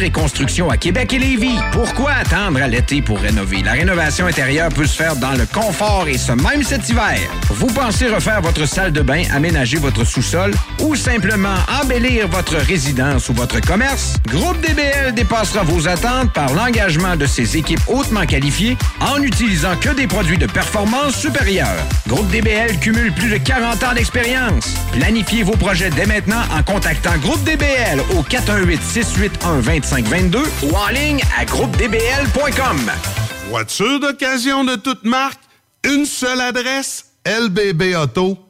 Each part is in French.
Réconstruction à Québec et Lévis. Pourquoi attendre à l'été pour rénover? La rénovation intérieure peut se faire dans le confort et ce même cet hiver. Vous pensez refaire votre salle de bain, aménager votre sous-sol ou simplement embellir votre résidence ou votre commerce? Groupe DBL dépassera vos attentes par l'engagement de ses équipes hautement qualifiées en n'utilisant que des produits de performance supérieure. Groupe DBL cumule plus de 40 ans d'expérience. Planifiez vos projets dès maintenant en contactant Groupe DBL au 418 681 2522 ou en ligne à groupedbl.com. Voiture d'occasion de toute marque, une seule adresse, lbbauto.com.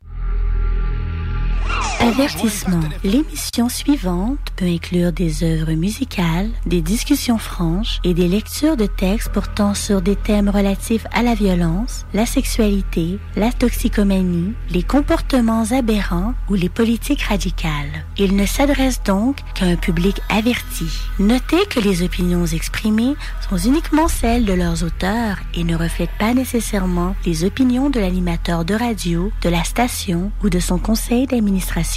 Avertissement. L'émission suivante peut inclure des œuvres musicales, des discussions franches et des lectures de textes portant sur des thèmes relatifs à la violence, la sexualité, la toxicomanie, les comportements aberrants ou les politiques radicales. Il ne s'adresse donc qu'à un public averti. Notez que les opinions exprimées sont uniquement celles de leurs auteurs et ne reflètent pas nécessairement les opinions de l'animateur de radio, de la station ou de son conseil d'administration.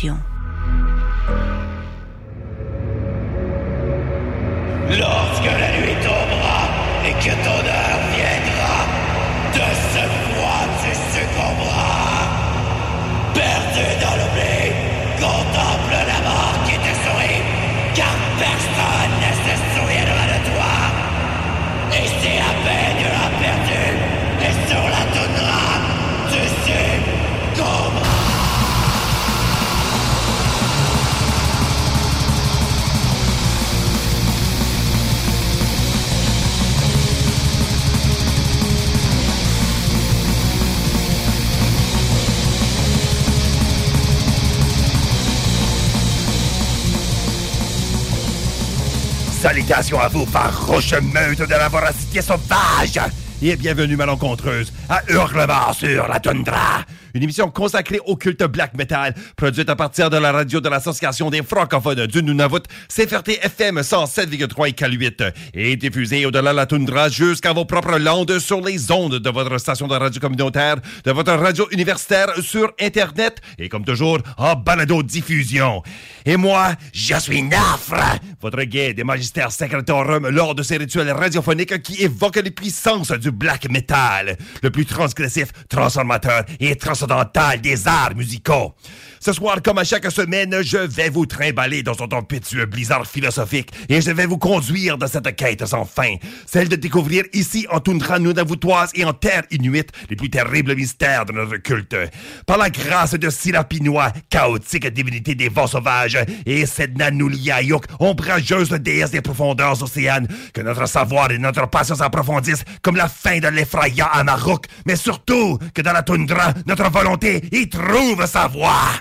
Lorsque la nuit tombera et que ton Salutations à vous, farouche meute de la voracité sauvage! Et bienvenue, malencontreuse, à Hurlement sur la toundra! Une émission consacrée au culte black metal, produite à partir de la radio de l'Association des francophones du Nunavut, CFRT FM 107,3 et K8, et diffusée au-delà de la toundra jusqu'à vos propres landes sur les ondes de votre station de radio communautaire, de votre radio universitaire sur Internet, et comme toujours, en balado-diffusion. Et moi, je suis Nafre, votre guide et magistère secretorum lors de ces rituels radiophoniques qui évoquent les puissances du black metal, le plus transgressif, transformateur et transcendantal des arts musicaux. Ce soir, comme à chaque semaine, je vais vous trimballer dans un tempétueux blizzard philosophique et je vais vous conduire dans cette quête sans fin, celle de découvrir ici en toundra nunavoutoise et en terre inuite les plus terribles mystères de notre culte. Par la grâce de Silapinois, chaotique divinité des vents sauvages, et Sedna Nuliayuk, ombrageuse déesse des profondeurs océanes, que notre savoir et notre patience approfondissent comme la fin de l'effrayant Amarok, mais surtout que dans la toundra, notre volonté y trouve sa voie.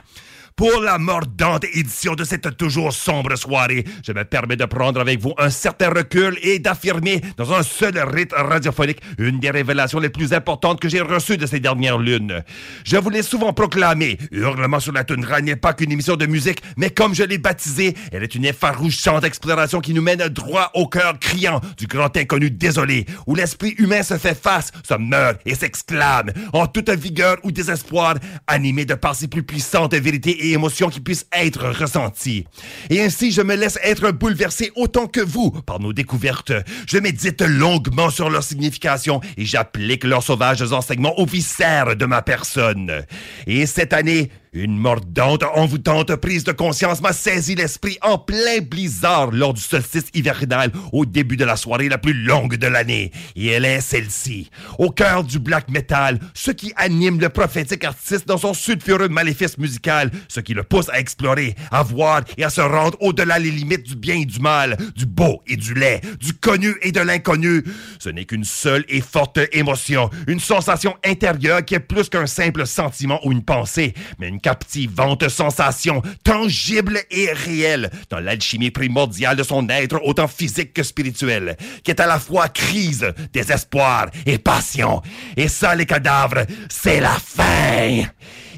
Pour la mordante édition de cette toujours sombre soirée, je me permets de prendre avec vous un certain recul et d'affirmer dans un seul rythme radiophonique une des révélations les plus importantes que j'ai reçues de ces dernières lunes. Je vous l'ai souvent proclamé, Hurlement sur la toundra n'est pas qu'une émission de musique, mais comme je l'ai baptisée, elle est une effarouchante exploration qui nous mène droit au cœur criant du grand inconnu désolé, où l'esprit humain se fait face, se meurt et s'exclame, en toute vigueur ou désespoir, animé de par ses plus puissantes vérités et émotions qui puissent être ressenties. Et ainsi, je me laisse être bouleversé autant que vous par nos découvertes. Je médite longuement sur leur signification et j'applique leurs sauvages enseignements aux viscères de ma personne. Et cette année, une mordante, envoûtante prise de conscience m'a saisi l'esprit en plein blizzard lors du solstice hivernal au début de la soirée la plus longue de l'année. Et elle est celle-ci. Au cœur du black metal, ce qui anime le prophétique artiste dans son sulfureux maléfice musical, ce qui le pousse à explorer, à voir et à se rendre au-delà les limites du bien et du mal, du beau et du laid, du connu et de l'inconnu. Ce n'est qu'une seule et forte émotion, une sensation intérieure qui est plus qu'un simple sentiment ou une pensée, mais une captivante sensation, tangible et réelle, dans l'alchimie primordiale de son être autant physique que spirituel, qui est à la fois crise, désespoir et passion. Et ça, les cadavres, c'est la fin.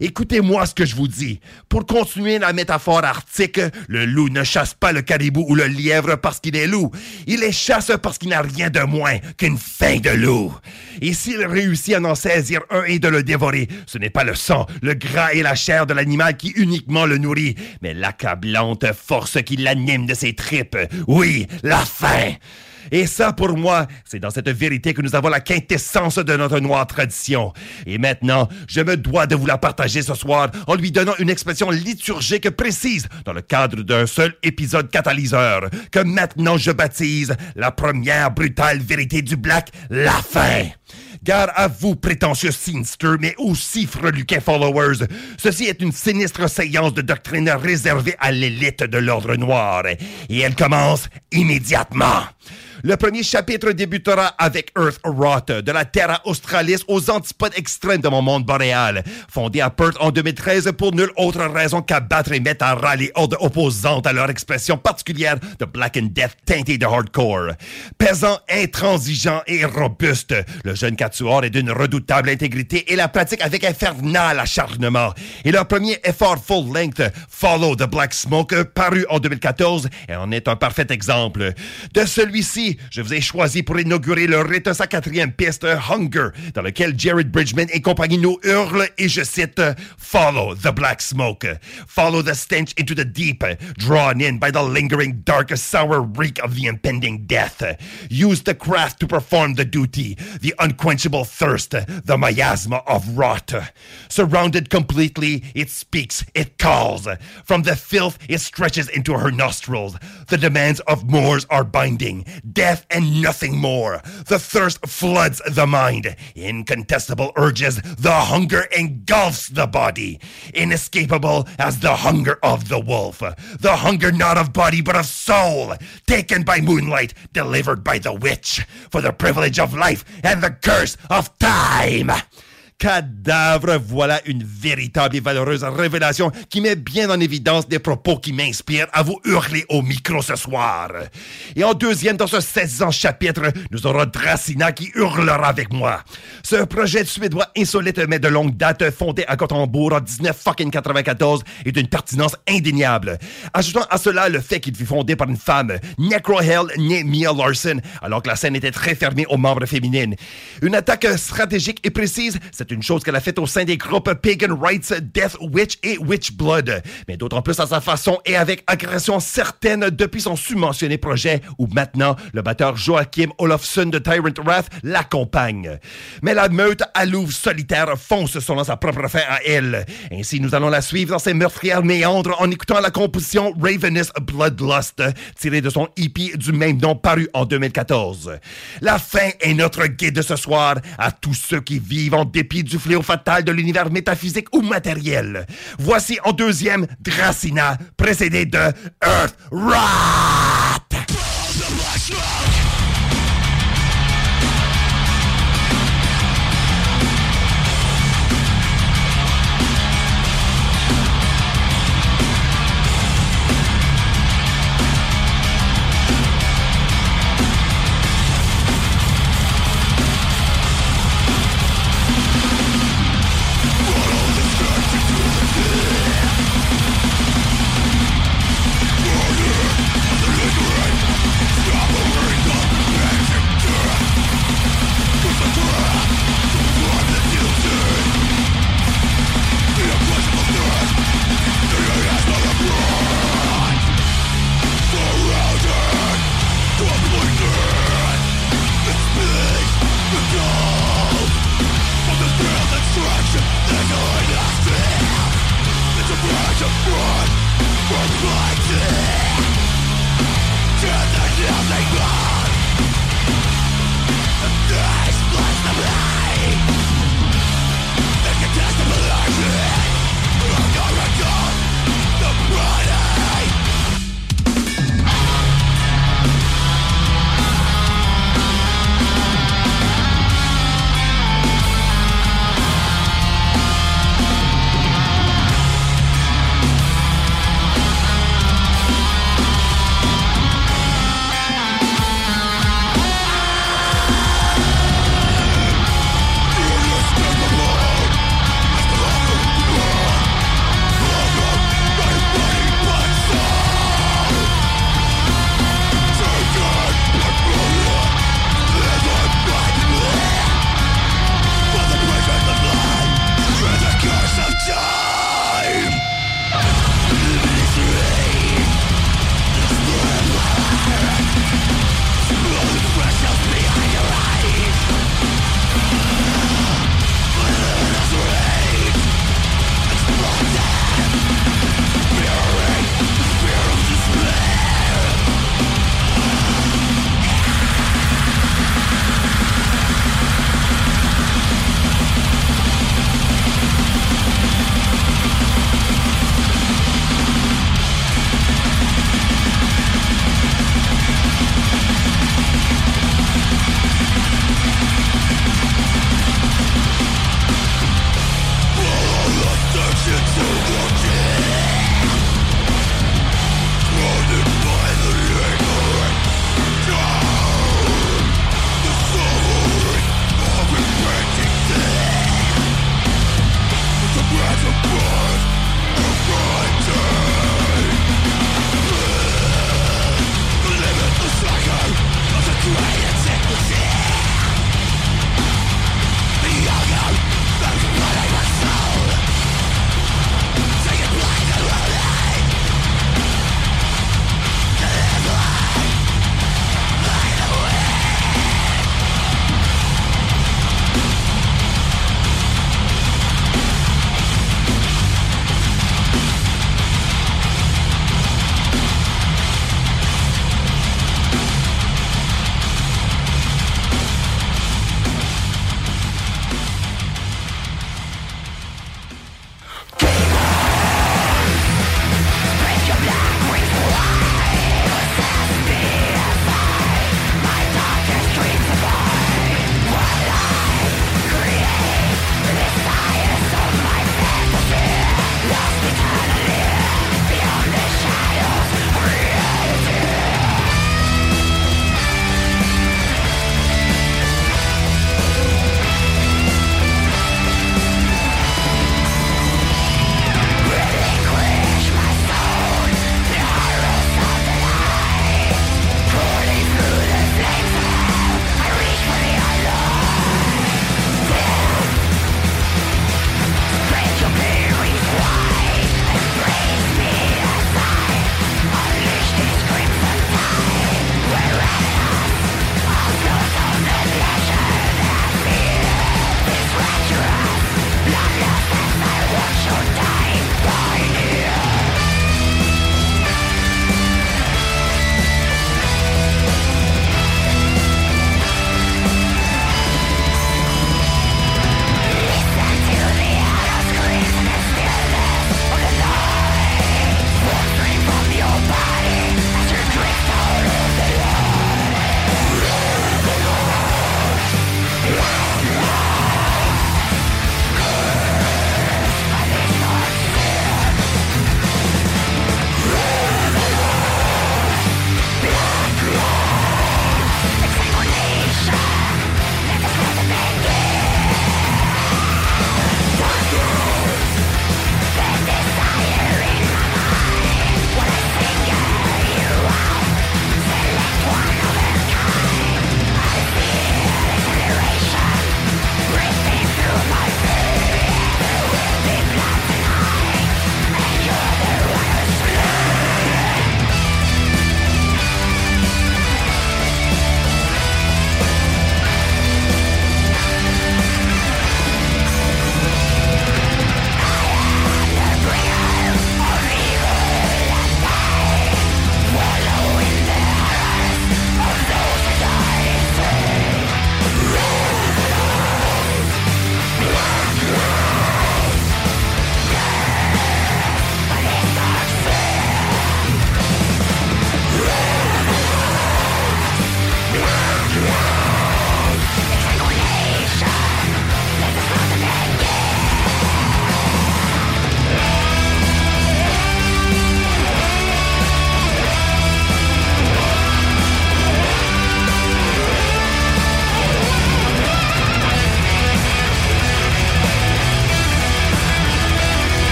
Écoutez-moi ce que je vous dis. Pour continuer la métaphore arctique, le loup ne chasse pas le caribou ou le lièvre parce qu'il est loup. Il les chasse parce qu'il n'a rien de moins qu'une faim de loup. Et s'il réussit à en saisir un et de le dévorer, ce n'est pas le sang, le gras et la chair de l'animal qui uniquement le nourrit, mais l'accablante force qui l'anime de ses tripes. Oui, la faim. Et ça, pour moi, c'est dans cette vérité que nous avons la quintessence de notre noire tradition. Et maintenant, je me dois de vous la partager ce soir en lui donnant une expression liturgique précise dans le cadre d'un seul épisode catalyseur, que maintenant je baptise la première brutale vérité du Black, la fin. Gare à vous, prétentieux Sinister, mais aussi freluquins followers. Ceci est une sinistre séance de doctrine réservée à l'élite de l'ordre noir. Et elle commence immédiatement. Le premier chapitre débutera avec Earth Rot, de la Terra Australis aux antipodes extrêmes de mon monde boréal. Fondé à Perth en 2013 pour nulle autre raison qu'abattre et mettre à ras les hordes opposantes à leur expression particulière de Black and Death teinté de hardcore. Pesant, intransigeant et robuste, le jeune Quatuor est d'une redoutable intégrité et la pratique avec infernal acharnement. Et leur premier effort full-length, Follow the Black Smoke, paru en 2014, en est un parfait exemple. De celui-ci, je vous ai choisi pour inaugurer le rite sa quatrième piste, Hunger, dans lequel Jared Bridgman et compagnie nous hurlent, et je cite, Follow the black smoke. Follow the stench into the deep, drawn in by the lingering dark sour reek of the impending death. Use the craft to perform the duty, the unquenchable thirst, the miasma of rot. Surrounded completely, it speaks, it calls. From the filth, it stretches into her nostrils. The demands of Moors are binding. Death and nothing more. The thirst floods the mind. Incontestable urges, the hunger engulfs the body. Inescapable as the hunger of the wolf. The hunger not of body but of soul. Taken by moonlight, delivered by the witch. For the privilege of life and the curse of time. Cadavre, voilà une véritable et valeureuse révélation qui met bien en évidence des propos qui m'inspirent à vous hurler au micro ce soir. Et en deuxième, dans ce 16 chapitre, nous aurons Dracina qui hurlera avec moi. Ce projet suédois insolite mais de longue date, fondé à Gothenburg en 1994, est d'une pertinence indéniable. Ajoutant à cela le fait qu'il fut fondé par une femme, Necrohell née Mia Larson, alors que la scène était très fermée aux membres féminines. Une attaque stratégique et précise, une chose qu'elle a faite au sein des groupes Pagan Rights, Death Witch et Witch Blood, mais d'autant plus à sa façon et avec agression certaine depuis son submentionné projet où maintenant le batteur Joachim Olofsson de Tyrant Wrath l'accompagne. Mais la meute à Louvre solitaire fonce selon sa propre fin à elle. Ainsi, nous allons la suivre dans ses meurtrières méandres en écoutant la composition Ravenous Bloodlust, tirée de son EP du même nom paru en 2014. La fin est notre guide ce soir à tous ceux qui vivent en dépit du fléau fatal de l'univers métaphysique ou matériel. Voici en deuxième Dracina, précédé de Earth Rot.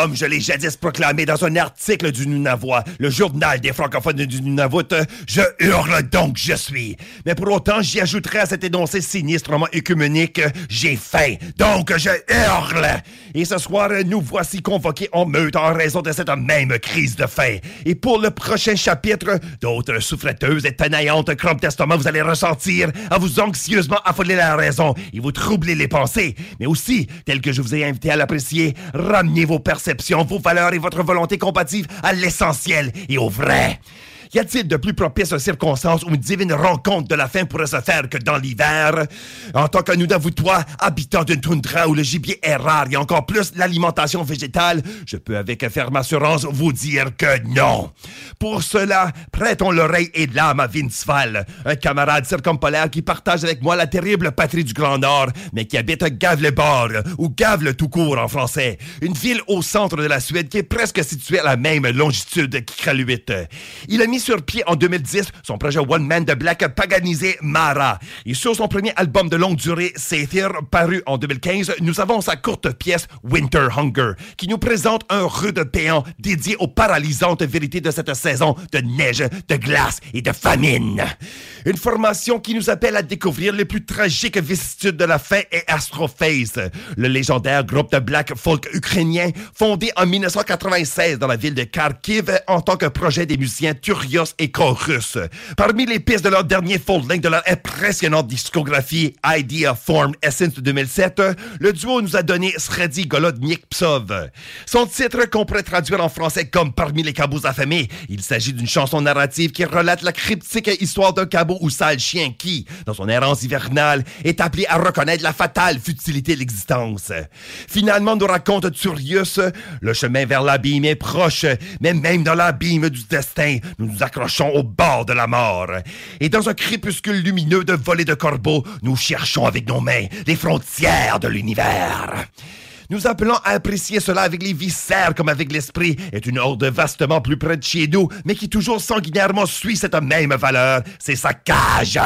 Comme je l'ai jadis proclamé dans un article du Nunavut, le journal des francophones du Nunavut, je hurle donc je suis. Mais pour autant, j'y ajouterai à cet énoncé sinistrement œcuménique, j'ai faim, donc je hurle. Et ce soir, nous voici convoqués en meute en raison de cette même crise de faim. Et pour le prochain chapitre, d'autres souffleteuses et tenaillantes crampes testament vous allez ressentir à vous anxieusement affoler la raison et vous troubler les pensées. Mais aussi, tel que je vous ai invité à l'apprécier, ramenez vos vos valeurs et votre volonté compatible à l'essentiel et au vrai. Y a-t-il de plus propice circonstances où une divine rencontre de la faim pourrait se faire que dans l'hiver? En tant que nous toi, habitant d'une toundra où le gibier est rare et encore plus l'alimentation végétale, je peux avec ferme assurance vous dire que non. Pour cela, prêtons l'oreille et l'âme à Vince un camarade circumpolaire qui partage avec moi la terrible patrie du Grand Nord, mais qui habite Gavleborg, ou Gavle tout court en français, une ville au centre de la Suède qui est presque située à la même longitude qu'Ikraluit. Il a mis sur pied en 2010 son projet One Man de Black paganisé Mara. Et sur son premier album de longue durée, Sathir, paru en 2015, nous avons sa courte pièce Winter Hunger, qui nous présente un rude péant dédié aux paralysantes vérités de cette saison de neige, de glace et de famine. Une formation qui nous appelle à découvrir les plus tragiques vicissitudes de la faim et Astrophase, le légendaire groupe de black folk ukrainien fondé en 1996 dans la ville de Kharkiv en tant que projet des musiciens Et Chorus. Parmi les pistes de leur dernier full-length de leur impressionnante discographie Idea Form Essence de 2007, le duo nous a donné Sredi Golodnik Psov. Son titre qu'on pourrait traduire en français comme Parmi les cabots affamés, il s'agit d'une chanson narrative qui relate la cryptique histoire d'un cabot ou sale chien qui, dans son errance hivernale, est appelé à reconnaître la fatale futilité de l'existence. Finalement, nous raconte Turius, le chemin vers l'abîme est proche, mais même dans l'abîme du destin, nous nous accrochons au bord de la mort. Et dans un crépuscule lumineux de volées de corbeaux, nous cherchons avec nos mains les frontières de l'univers. Nous appelons à apprécier cela avec les viscères comme avec l'esprit, est une horde vastement plus près de chez nous, mais qui toujours sanguinairement suit cette même valeur, c'est sa cage.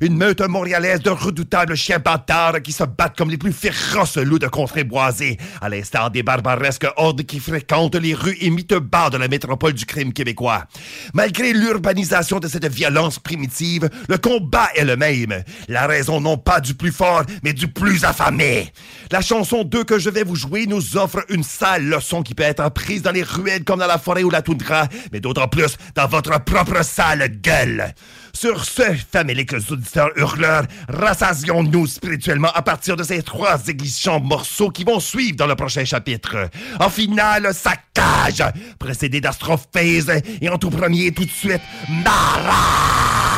Une meute montréalaise de redoutables chiens bâtards qui se battent comme les plus féroces loups de contrées boisées, à l'instar des barbaresques hordes qui fréquentent les rues et bas de la métropole du crime québécois. Malgré l'urbanisation de cette violence primitive, le combat est le même. La raison non pas du plus fort, mais du plus affamé. La chanson 2 que je vais vous jouer nous offre une sale leçon qui peut être prise dans les ruelles comme dans la forêt ou la toundra, mais d'autant plus dans votre propre sale gueule. Sur ce, faméliques auditeurs hurleurs, rassasions-nous spirituellement à partir de ces trois églichants morceaux qui vont suivre dans le prochain chapitre. En finale, sa cage, précédé d'astrophèse et en tout premier, tout de suite, Mara!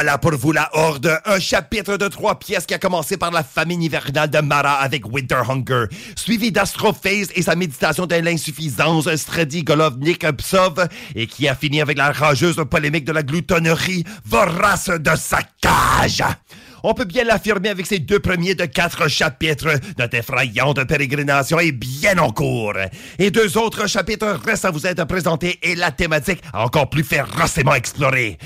Voilà pour vous la Horde, un chapitre de trois pièces qui a commencé par la famine hivernale de Mara avec Winter Hunger, suivi d'Astrophase et sa méditation de l'insuffisance, Strady Golovnik Psov, et qui a fini avec la rageuse polémique de la gloutonnerie vorace de sa cage. On peut bien l'affirmer avec ces deux premiers de quatre chapitres. Notre effrayante pérégrination est bien en cours. Et deux autres chapitres restent à vous être présentés et la thématique encore plus férocement explorée.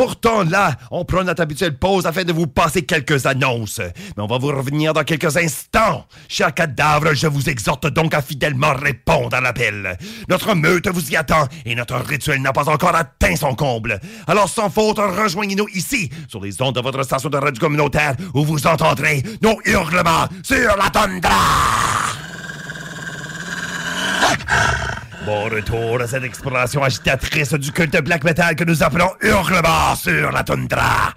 Pourtant, là, on prend notre habituelle pause afin de vous passer quelques annonces. Mais on va vous revenir dans quelques instants. Cher cadavre, je vous exhorte donc à fidèlement répondre à l'appel. Notre meute vous y attend et notre rituel n'a pas encore atteint son comble. Alors, sans faute, rejoignez-nous ici, sur les ondes de votre station de radio communautaire, où vous entendrez nos hurlements sur la tundra. Bon retour à cette exploration agitatrice du culte black metal que nous appelons Hurlement sur la toundra.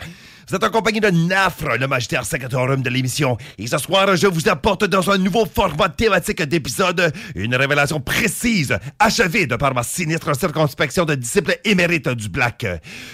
Vous êtes en de Nafre, le magistère secretorum de l'émission. Et ce soir, je vous apporte dans un nouveau format thématique d'épisode une révélation précise, achevée de par ma sinistre circonspection de disciple émérite du Black.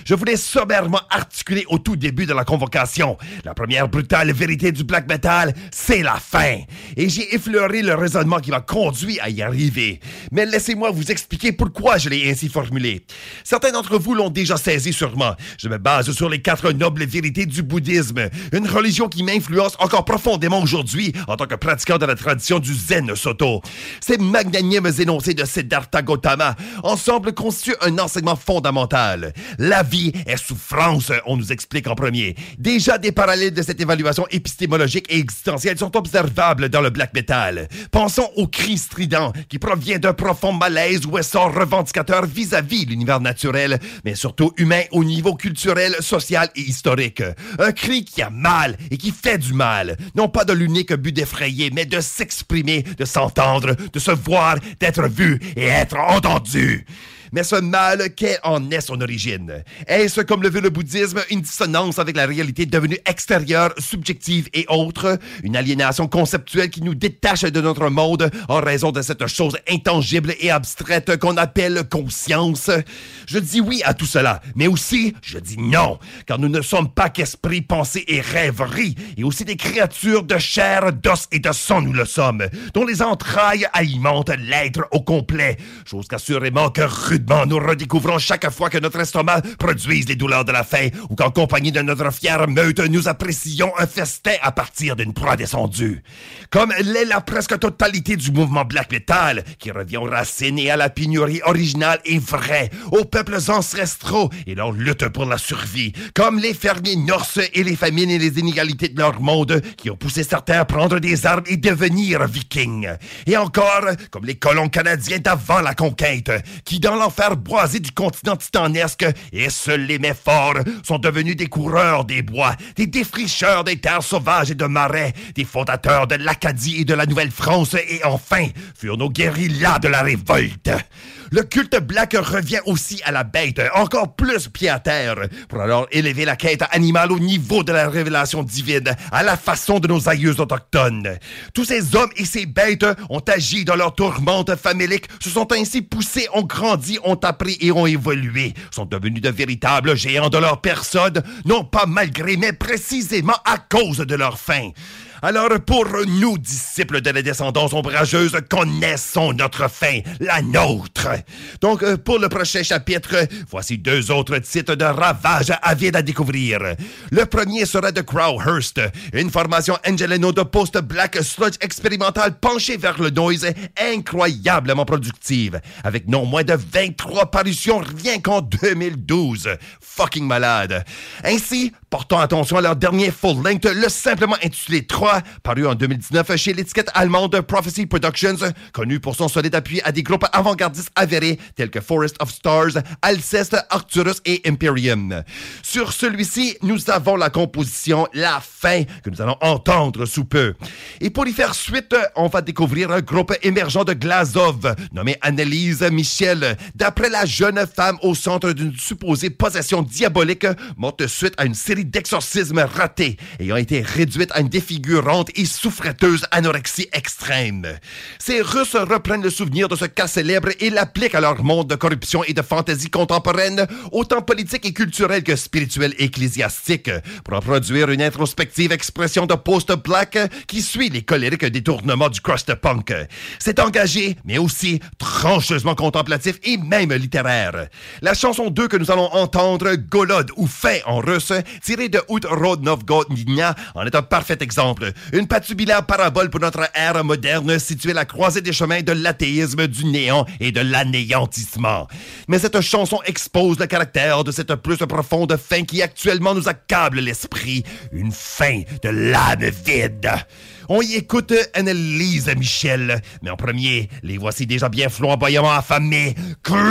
Je voulais sommairement articuler au tout début de la convocation. La première brutale vérité du Black Metal, c'est la fin. Et j'ai effleuré le raisonnement qui m'a conduit à y arriver. Mais laissez-moi vous expliquer pourquoi je l'ai ainsi formulé. Certains d'entre vous l'ont déjà saisi sûrement. Je me base sur les quatre nobles vérités du bouddhisme, une religion qui m'influence encore profondément aujourd'hui en tant que pratiquant de la tradition du Zen Soto. Ces magnanimes énoncés de Siddhartha Gautama ensemble constituent un enseignement fondamental. La vie est souffrance, on nous explique en premier. Déjà, des parallèles de cette évaluation épistémologique et existentielle sont observables dans le black metal. Pensons au cri strident qui provient d'un profond malaise ou essor revendicateur vis-à-vis l'univers naturel, mais surtout humain au niveau culturel, social et historique. Un cri qui a mal et qui fait du mal. Non pas de l'unique but d'effrayer, mais de s'exprimer, de s'entendre, de se voir, d'être vu et être entendu. Mais ce mal, quelle en est son origine? Est-ce, comme le veut le bouddhisme, une dissonance avec la réalité devenue extérieure, subjective et autre? Une aliénation conceptuelle qui nous détache de notre monde en raison de cette chose intangible et abstraite qu'on appelle conscience? Je dis oui à tout cela, mais aussi je dis non, car nous ne sommes pas qu'esprit, pensée et rêverie, et aussi des créatures de chair, d'os et de sang nous le sommes, dont les entrailles alimentent l'être au complet, chose qu'assurément que nous redécouvrons chaque fois que notre estomac produise les douleurs de la faim, ou qu'en compagnie de notre fière meute, nous apprécions un festin à partir d'une proie descendue. Comme l'est la presque totalité du mouvement black metal, qui revient aux racines et à la pénurie originale et vraie, aux peuples ancestraux et leur lutte pour la survie, comme les fermiers norses et les famines et les inégalités de leur monde qui ont poussé certains à prendre des armes et devenir vikings. Et encore, comme les colons canadiens d'avant la conquête, qui dans l'enfer boisé du continent titanesque, et les mets forts, sont devenus des coureurs des bois, des défricheurs des terres sauvages et de marais, des fondateurs de l'Acadie et de la Nouvelle-France, et enfin, furent nos guérillas de la révolte. Le culte black revient aussi à la bête, encore plus pied à terre, pour alors élever la quête animale au niveau de la révélation divine, à la façon de nos aïeux autochtones. Tous ces hommes et ces bêtes ont agi dans leur tourmente famélique, se sont ainsi poussés, ont grandi, ont appris et ont évolué, sont devenus de véritables géants de leur personne, non pas malgré, mais précisément à cause de leur faim. Alors pour nous, disciples de la descendance ombrageuse, connaissons notre fin, la nôtre. Donc euh, pour le prochain chapitre, voici deux autres titres de ravage avides à découvrir. Le premier sera de Crowhurst, une formation Angelino de post-black sludge expérimental penchée vers le noise incroyablement productive, avec non moins de 23 parutions rien qu'en 2012. Fucking malade. Ainsi, portons attention à leur dernier full-length, le simplement intitulé 3 paru en 2019 chez l'étiquette allemande Prophecy Productions, connu pour son solide appui à des groupes avant-gardistes avérés tels que Forest of Stars, Alceste, Arcturus et Imperium. Sur celui-ci, nous avons la composition La Fin que nous allons entendre sous peu. Et pour y faire suite, on va découvrir un groupe émergent de Glazov nommé Annelise Michel, d'après la jeune femme au centre d'une supposée possession diabolique morte suite à une série d'exorcismes ratés, ayant été réduite à une défigure et souffreteuse anorexie extrême. Ces Russes reprennent le souvenir de ce cas célèbre et l'appliquent à leur monde de corruption et de fantaisie contemporaine, autant politique et culturelle que spirituelle et ecclésiastique, pour produire une introspective expression de post-black qui suit les colériques détournements du crust punk. C'est engagé, mais aussi trancheusement contemplatif et même littéraire. La chanson 2 que nous allons entendre, Golod ou Fait en russe, tirée de Ut Rodnovgodnia, en est un parfait exemple. Une patubulaire parabole pour notre ère moderne située à la croisée des chemins de l'athéisme, du néant et de l'anéantissement. Mais cette chanson expose le caractère de cette plus profonde fin qui actuellement nous accable l'esprit. Une fin de l'âme vide. On y écoute Annelise Michel, mais en premier, les voici déjà bien flamboyamment affamés. Crowhurst!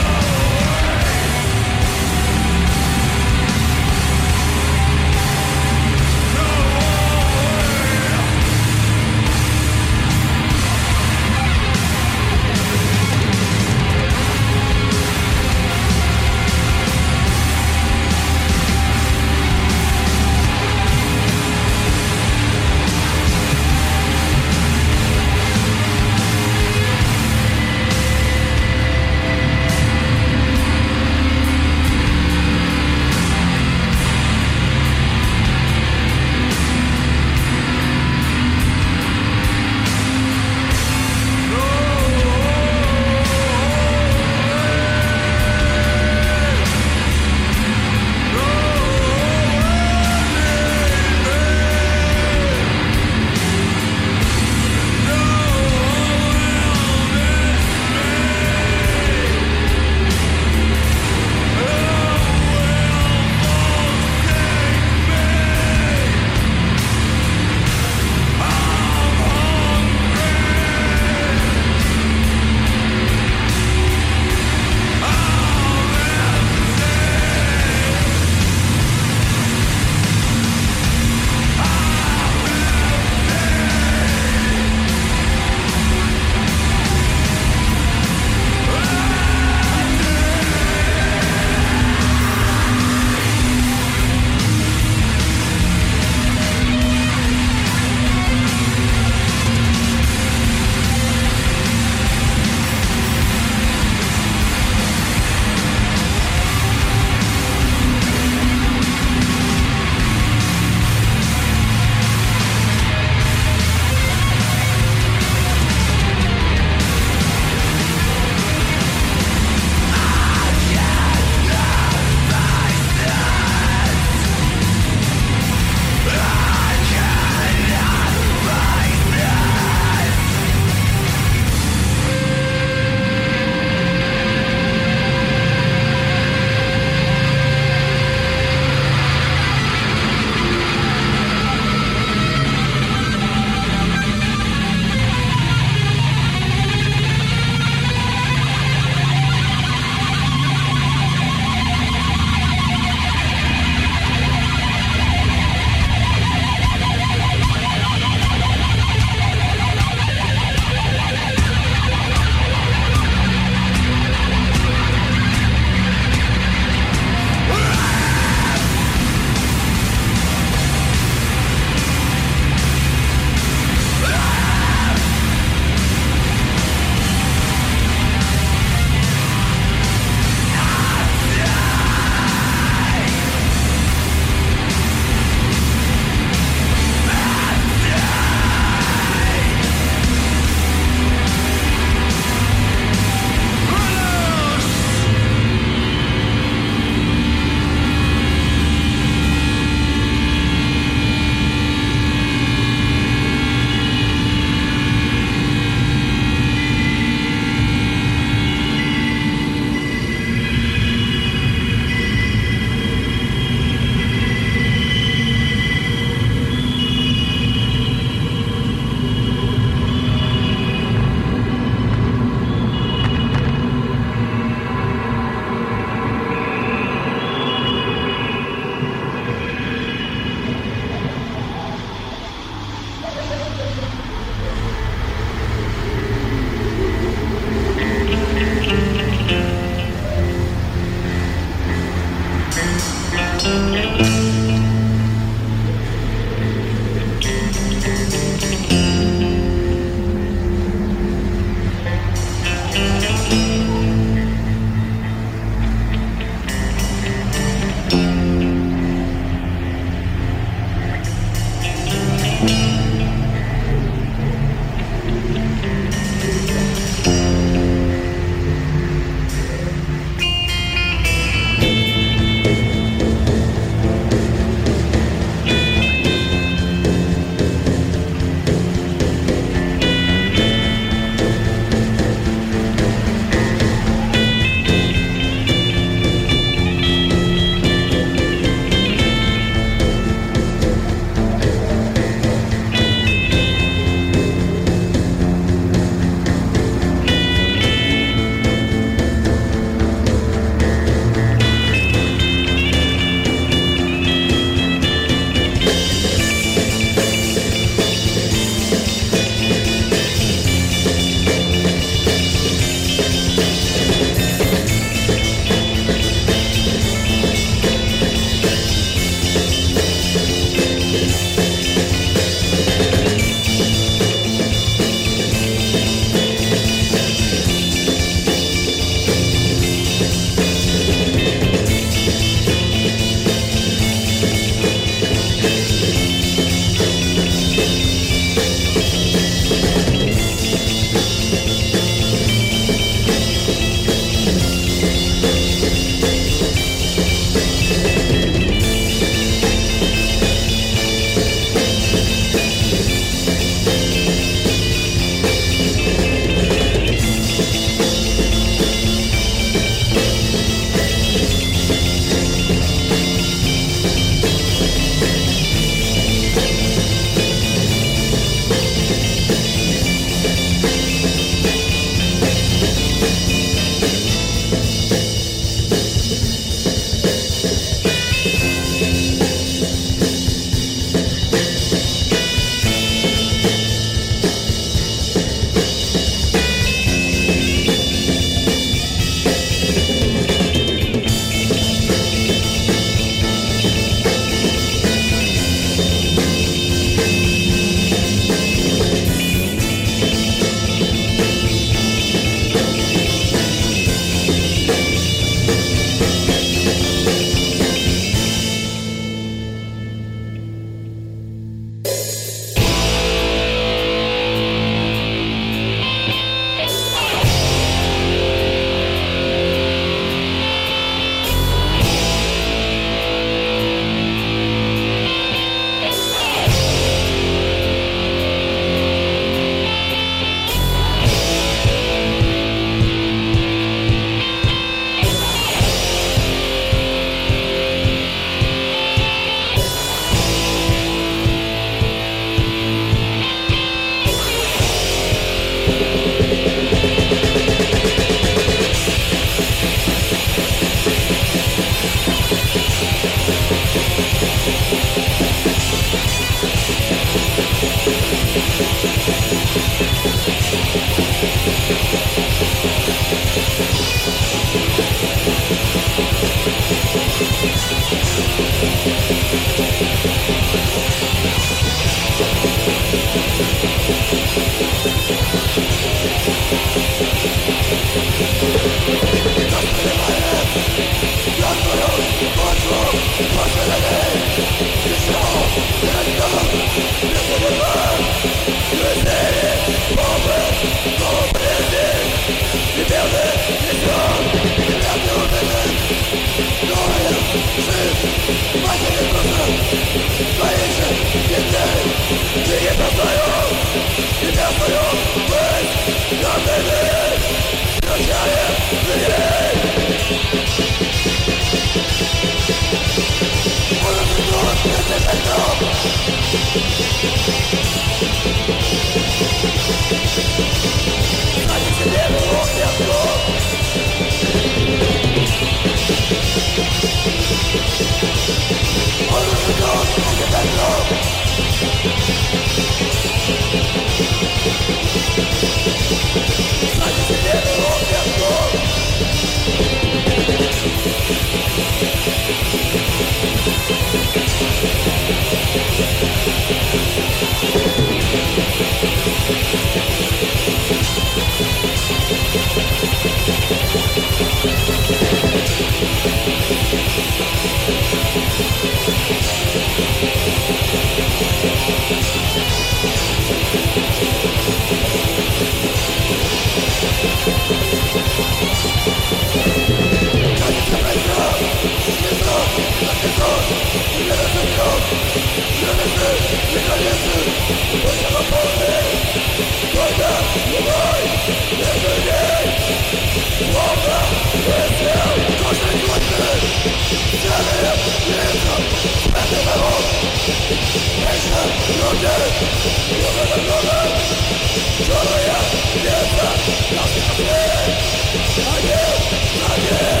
Yeah!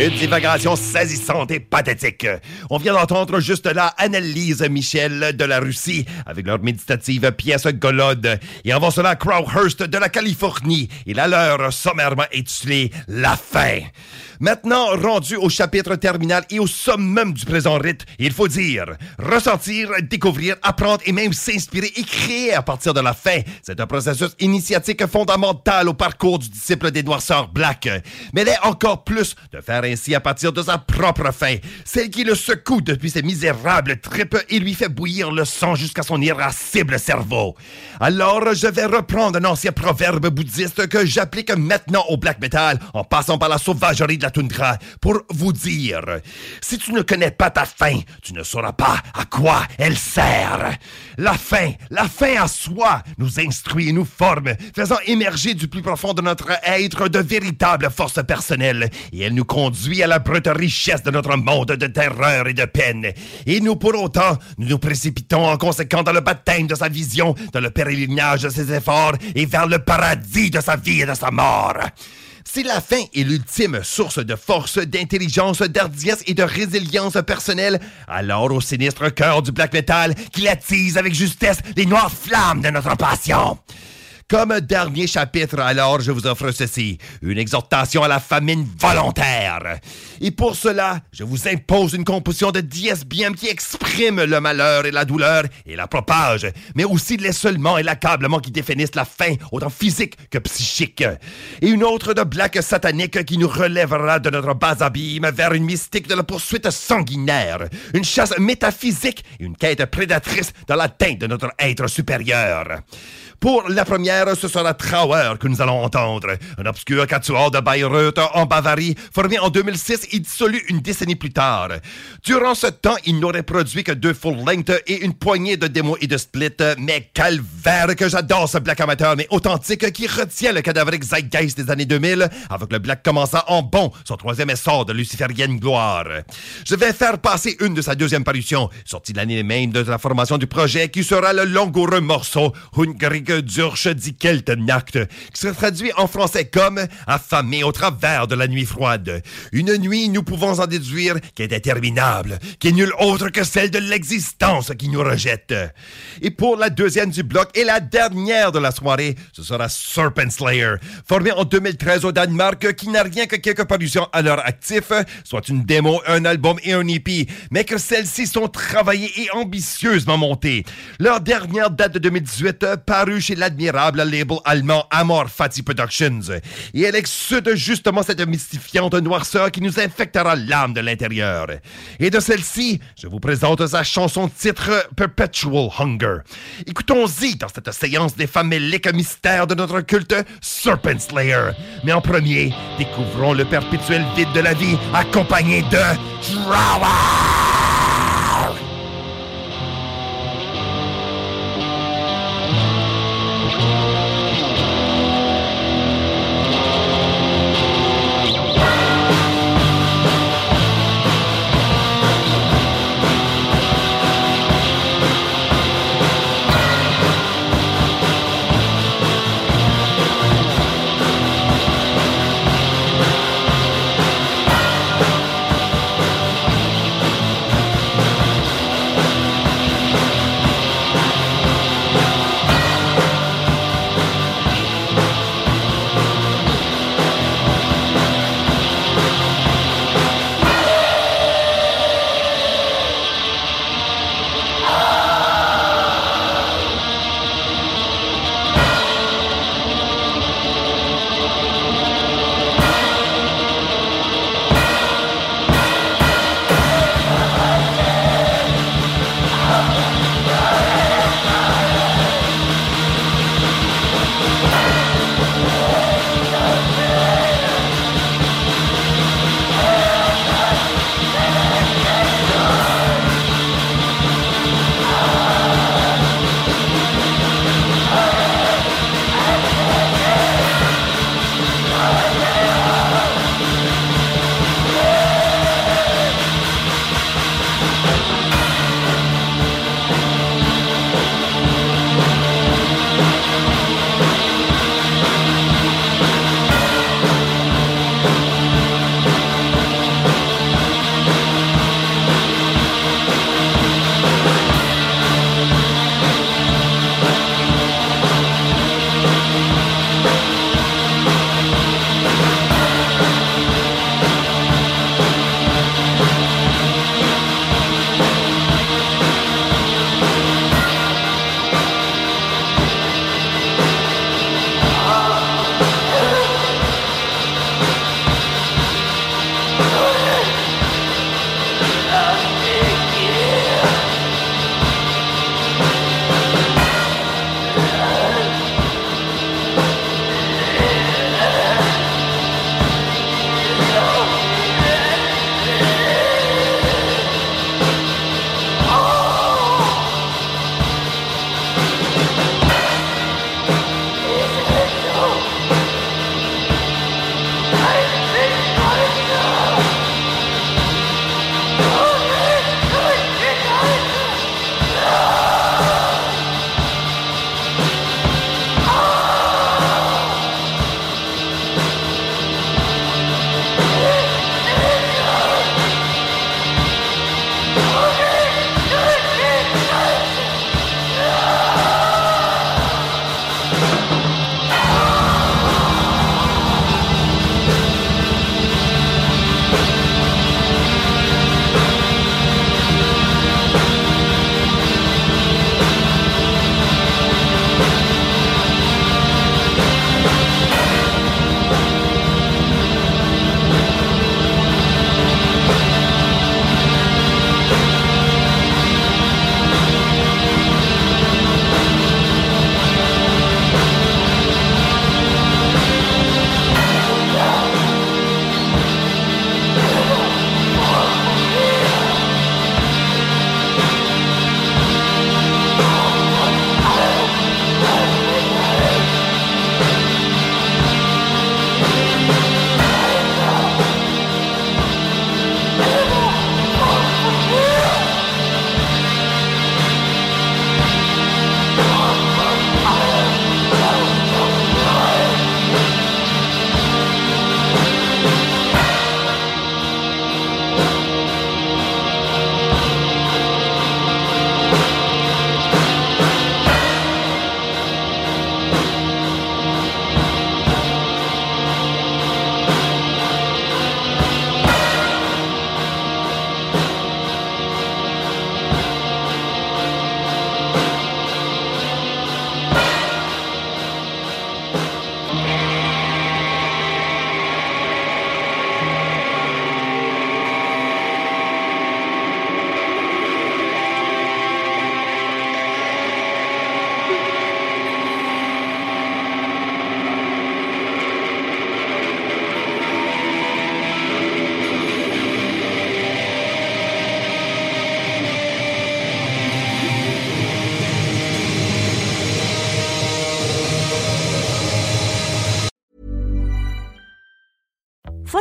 Une divagation saisissante et pathétique. On vient d'entendre juste là Annelise Michel de la Russie avec leur méditative pièce Golode. Et avant cela, Crowhurst de la Californie. Et la leur sommairement intitulée La fin. Maintenant, rendu au chapitre terminal et au summum du présent rite, il faut dire ressentir, découvrir, apprendre et même s'inspirer et créer à partir de la fin. C'est un processus initiatique fondamental au parcours du disciple des noirceurs Black. Mais il est encore plus de faire ainsi à partir de sa propre fin, celle qui le secoue depuis ses misérables tripes et lui fait bouillir le sang jusqu'à son irascible cerveau. Alors, je vais reprendre un ancien proverbe bouddhiste que j'applique maintenant au black metal en passant par la sauvagerie de la toundra pour vous dire, si tu ne connais pas ta fin, tu ne sauras pas à quoi elle sert. La fin, la fin à soi, nous instruit et nous forme, faisant émerger du plus profond de notre être de véritables forces personnelles, et elle nous conduit à la brute richesse de notre monde de terreur et de peine. Et nous, pour autant, nous nous précipitons en conséquent dans le baptême de sa vision, dans le pèlerinage de ses efforts, et vers le paradis de sa vie et de sa mort. Si la fin est l'ultime source de force, d'intelligence, d'ardiesse et de résilience personnelle, alors au sinistre cœur du black metal qu'il attise avec justesse les noires flammes de notre passion. Comme dernier chapitre, alors, je vous offre ceci, une exhortation à la famine volontaire. Et pour cela, je vous impose une composition de dièse bien qui exprime le malheur et la douleur et la propage, mais aussi l'essolement et l'accablement qui définissent la fin, autant physique que psychique. Et une autre de black satanique qui nous relèvera de notre bas abîme vers une mystique de la poursuite sanguinaire, une chasse métaphysique et une quête prédatrice dans l'atteinte de notre être supérieur. Pour la première, ce sera Trauer que nous allons entendre, un obscur quatuor de Bayreuth en Bavarie, formé en 2006 et dissolu une décennie plus tard. Durant ce temps, il n'aurait produit que deux full-length et une poignée de démos et de splits, mais calvaire que j'adore ce black amateur mais authentique qui retient le cadavérique zeitgeist des années 2000, avec le black commençant en bon son troisième essor de luciférienne gloire. Je vais faire passer une de sa deuxième parution, sortie l'année même de la formation du projet, qui sera le langoureux morceau Hungrig Durche die Keltennacht, qui se traduit en français comme affamé au travers de la nuit froide. Une nuit, nous pouvons en déduire, qui est interminable, qui est nulle autre que celle de l'existence qui nous rejette. Et pour la deuxième du bloc et la dernière de la soirée, ce sera Serpent Slayer, formé en 2013 au Danemark, qui n'a rien que quelques parutions à leur actif, soit une démo, un album et un EP, mais que celles-ci sont travaillées et ambitieusement montées. Leur dernière date de 2018 parut chez l'admirable label allemand Amor Fati Productions. Et elle exude justement cette mystifiante noirceur qui nous infectera l'âme de l'intérieur. Et de celle-ci, je vous présente sa chanson titre Perpetual Hunger. Écoutons-y dans cette séance des faméliques mystères de notre culte Serpent Slayer. Mais en premier, découvrons le perpétuel vide de la vie accompagné de Drawer!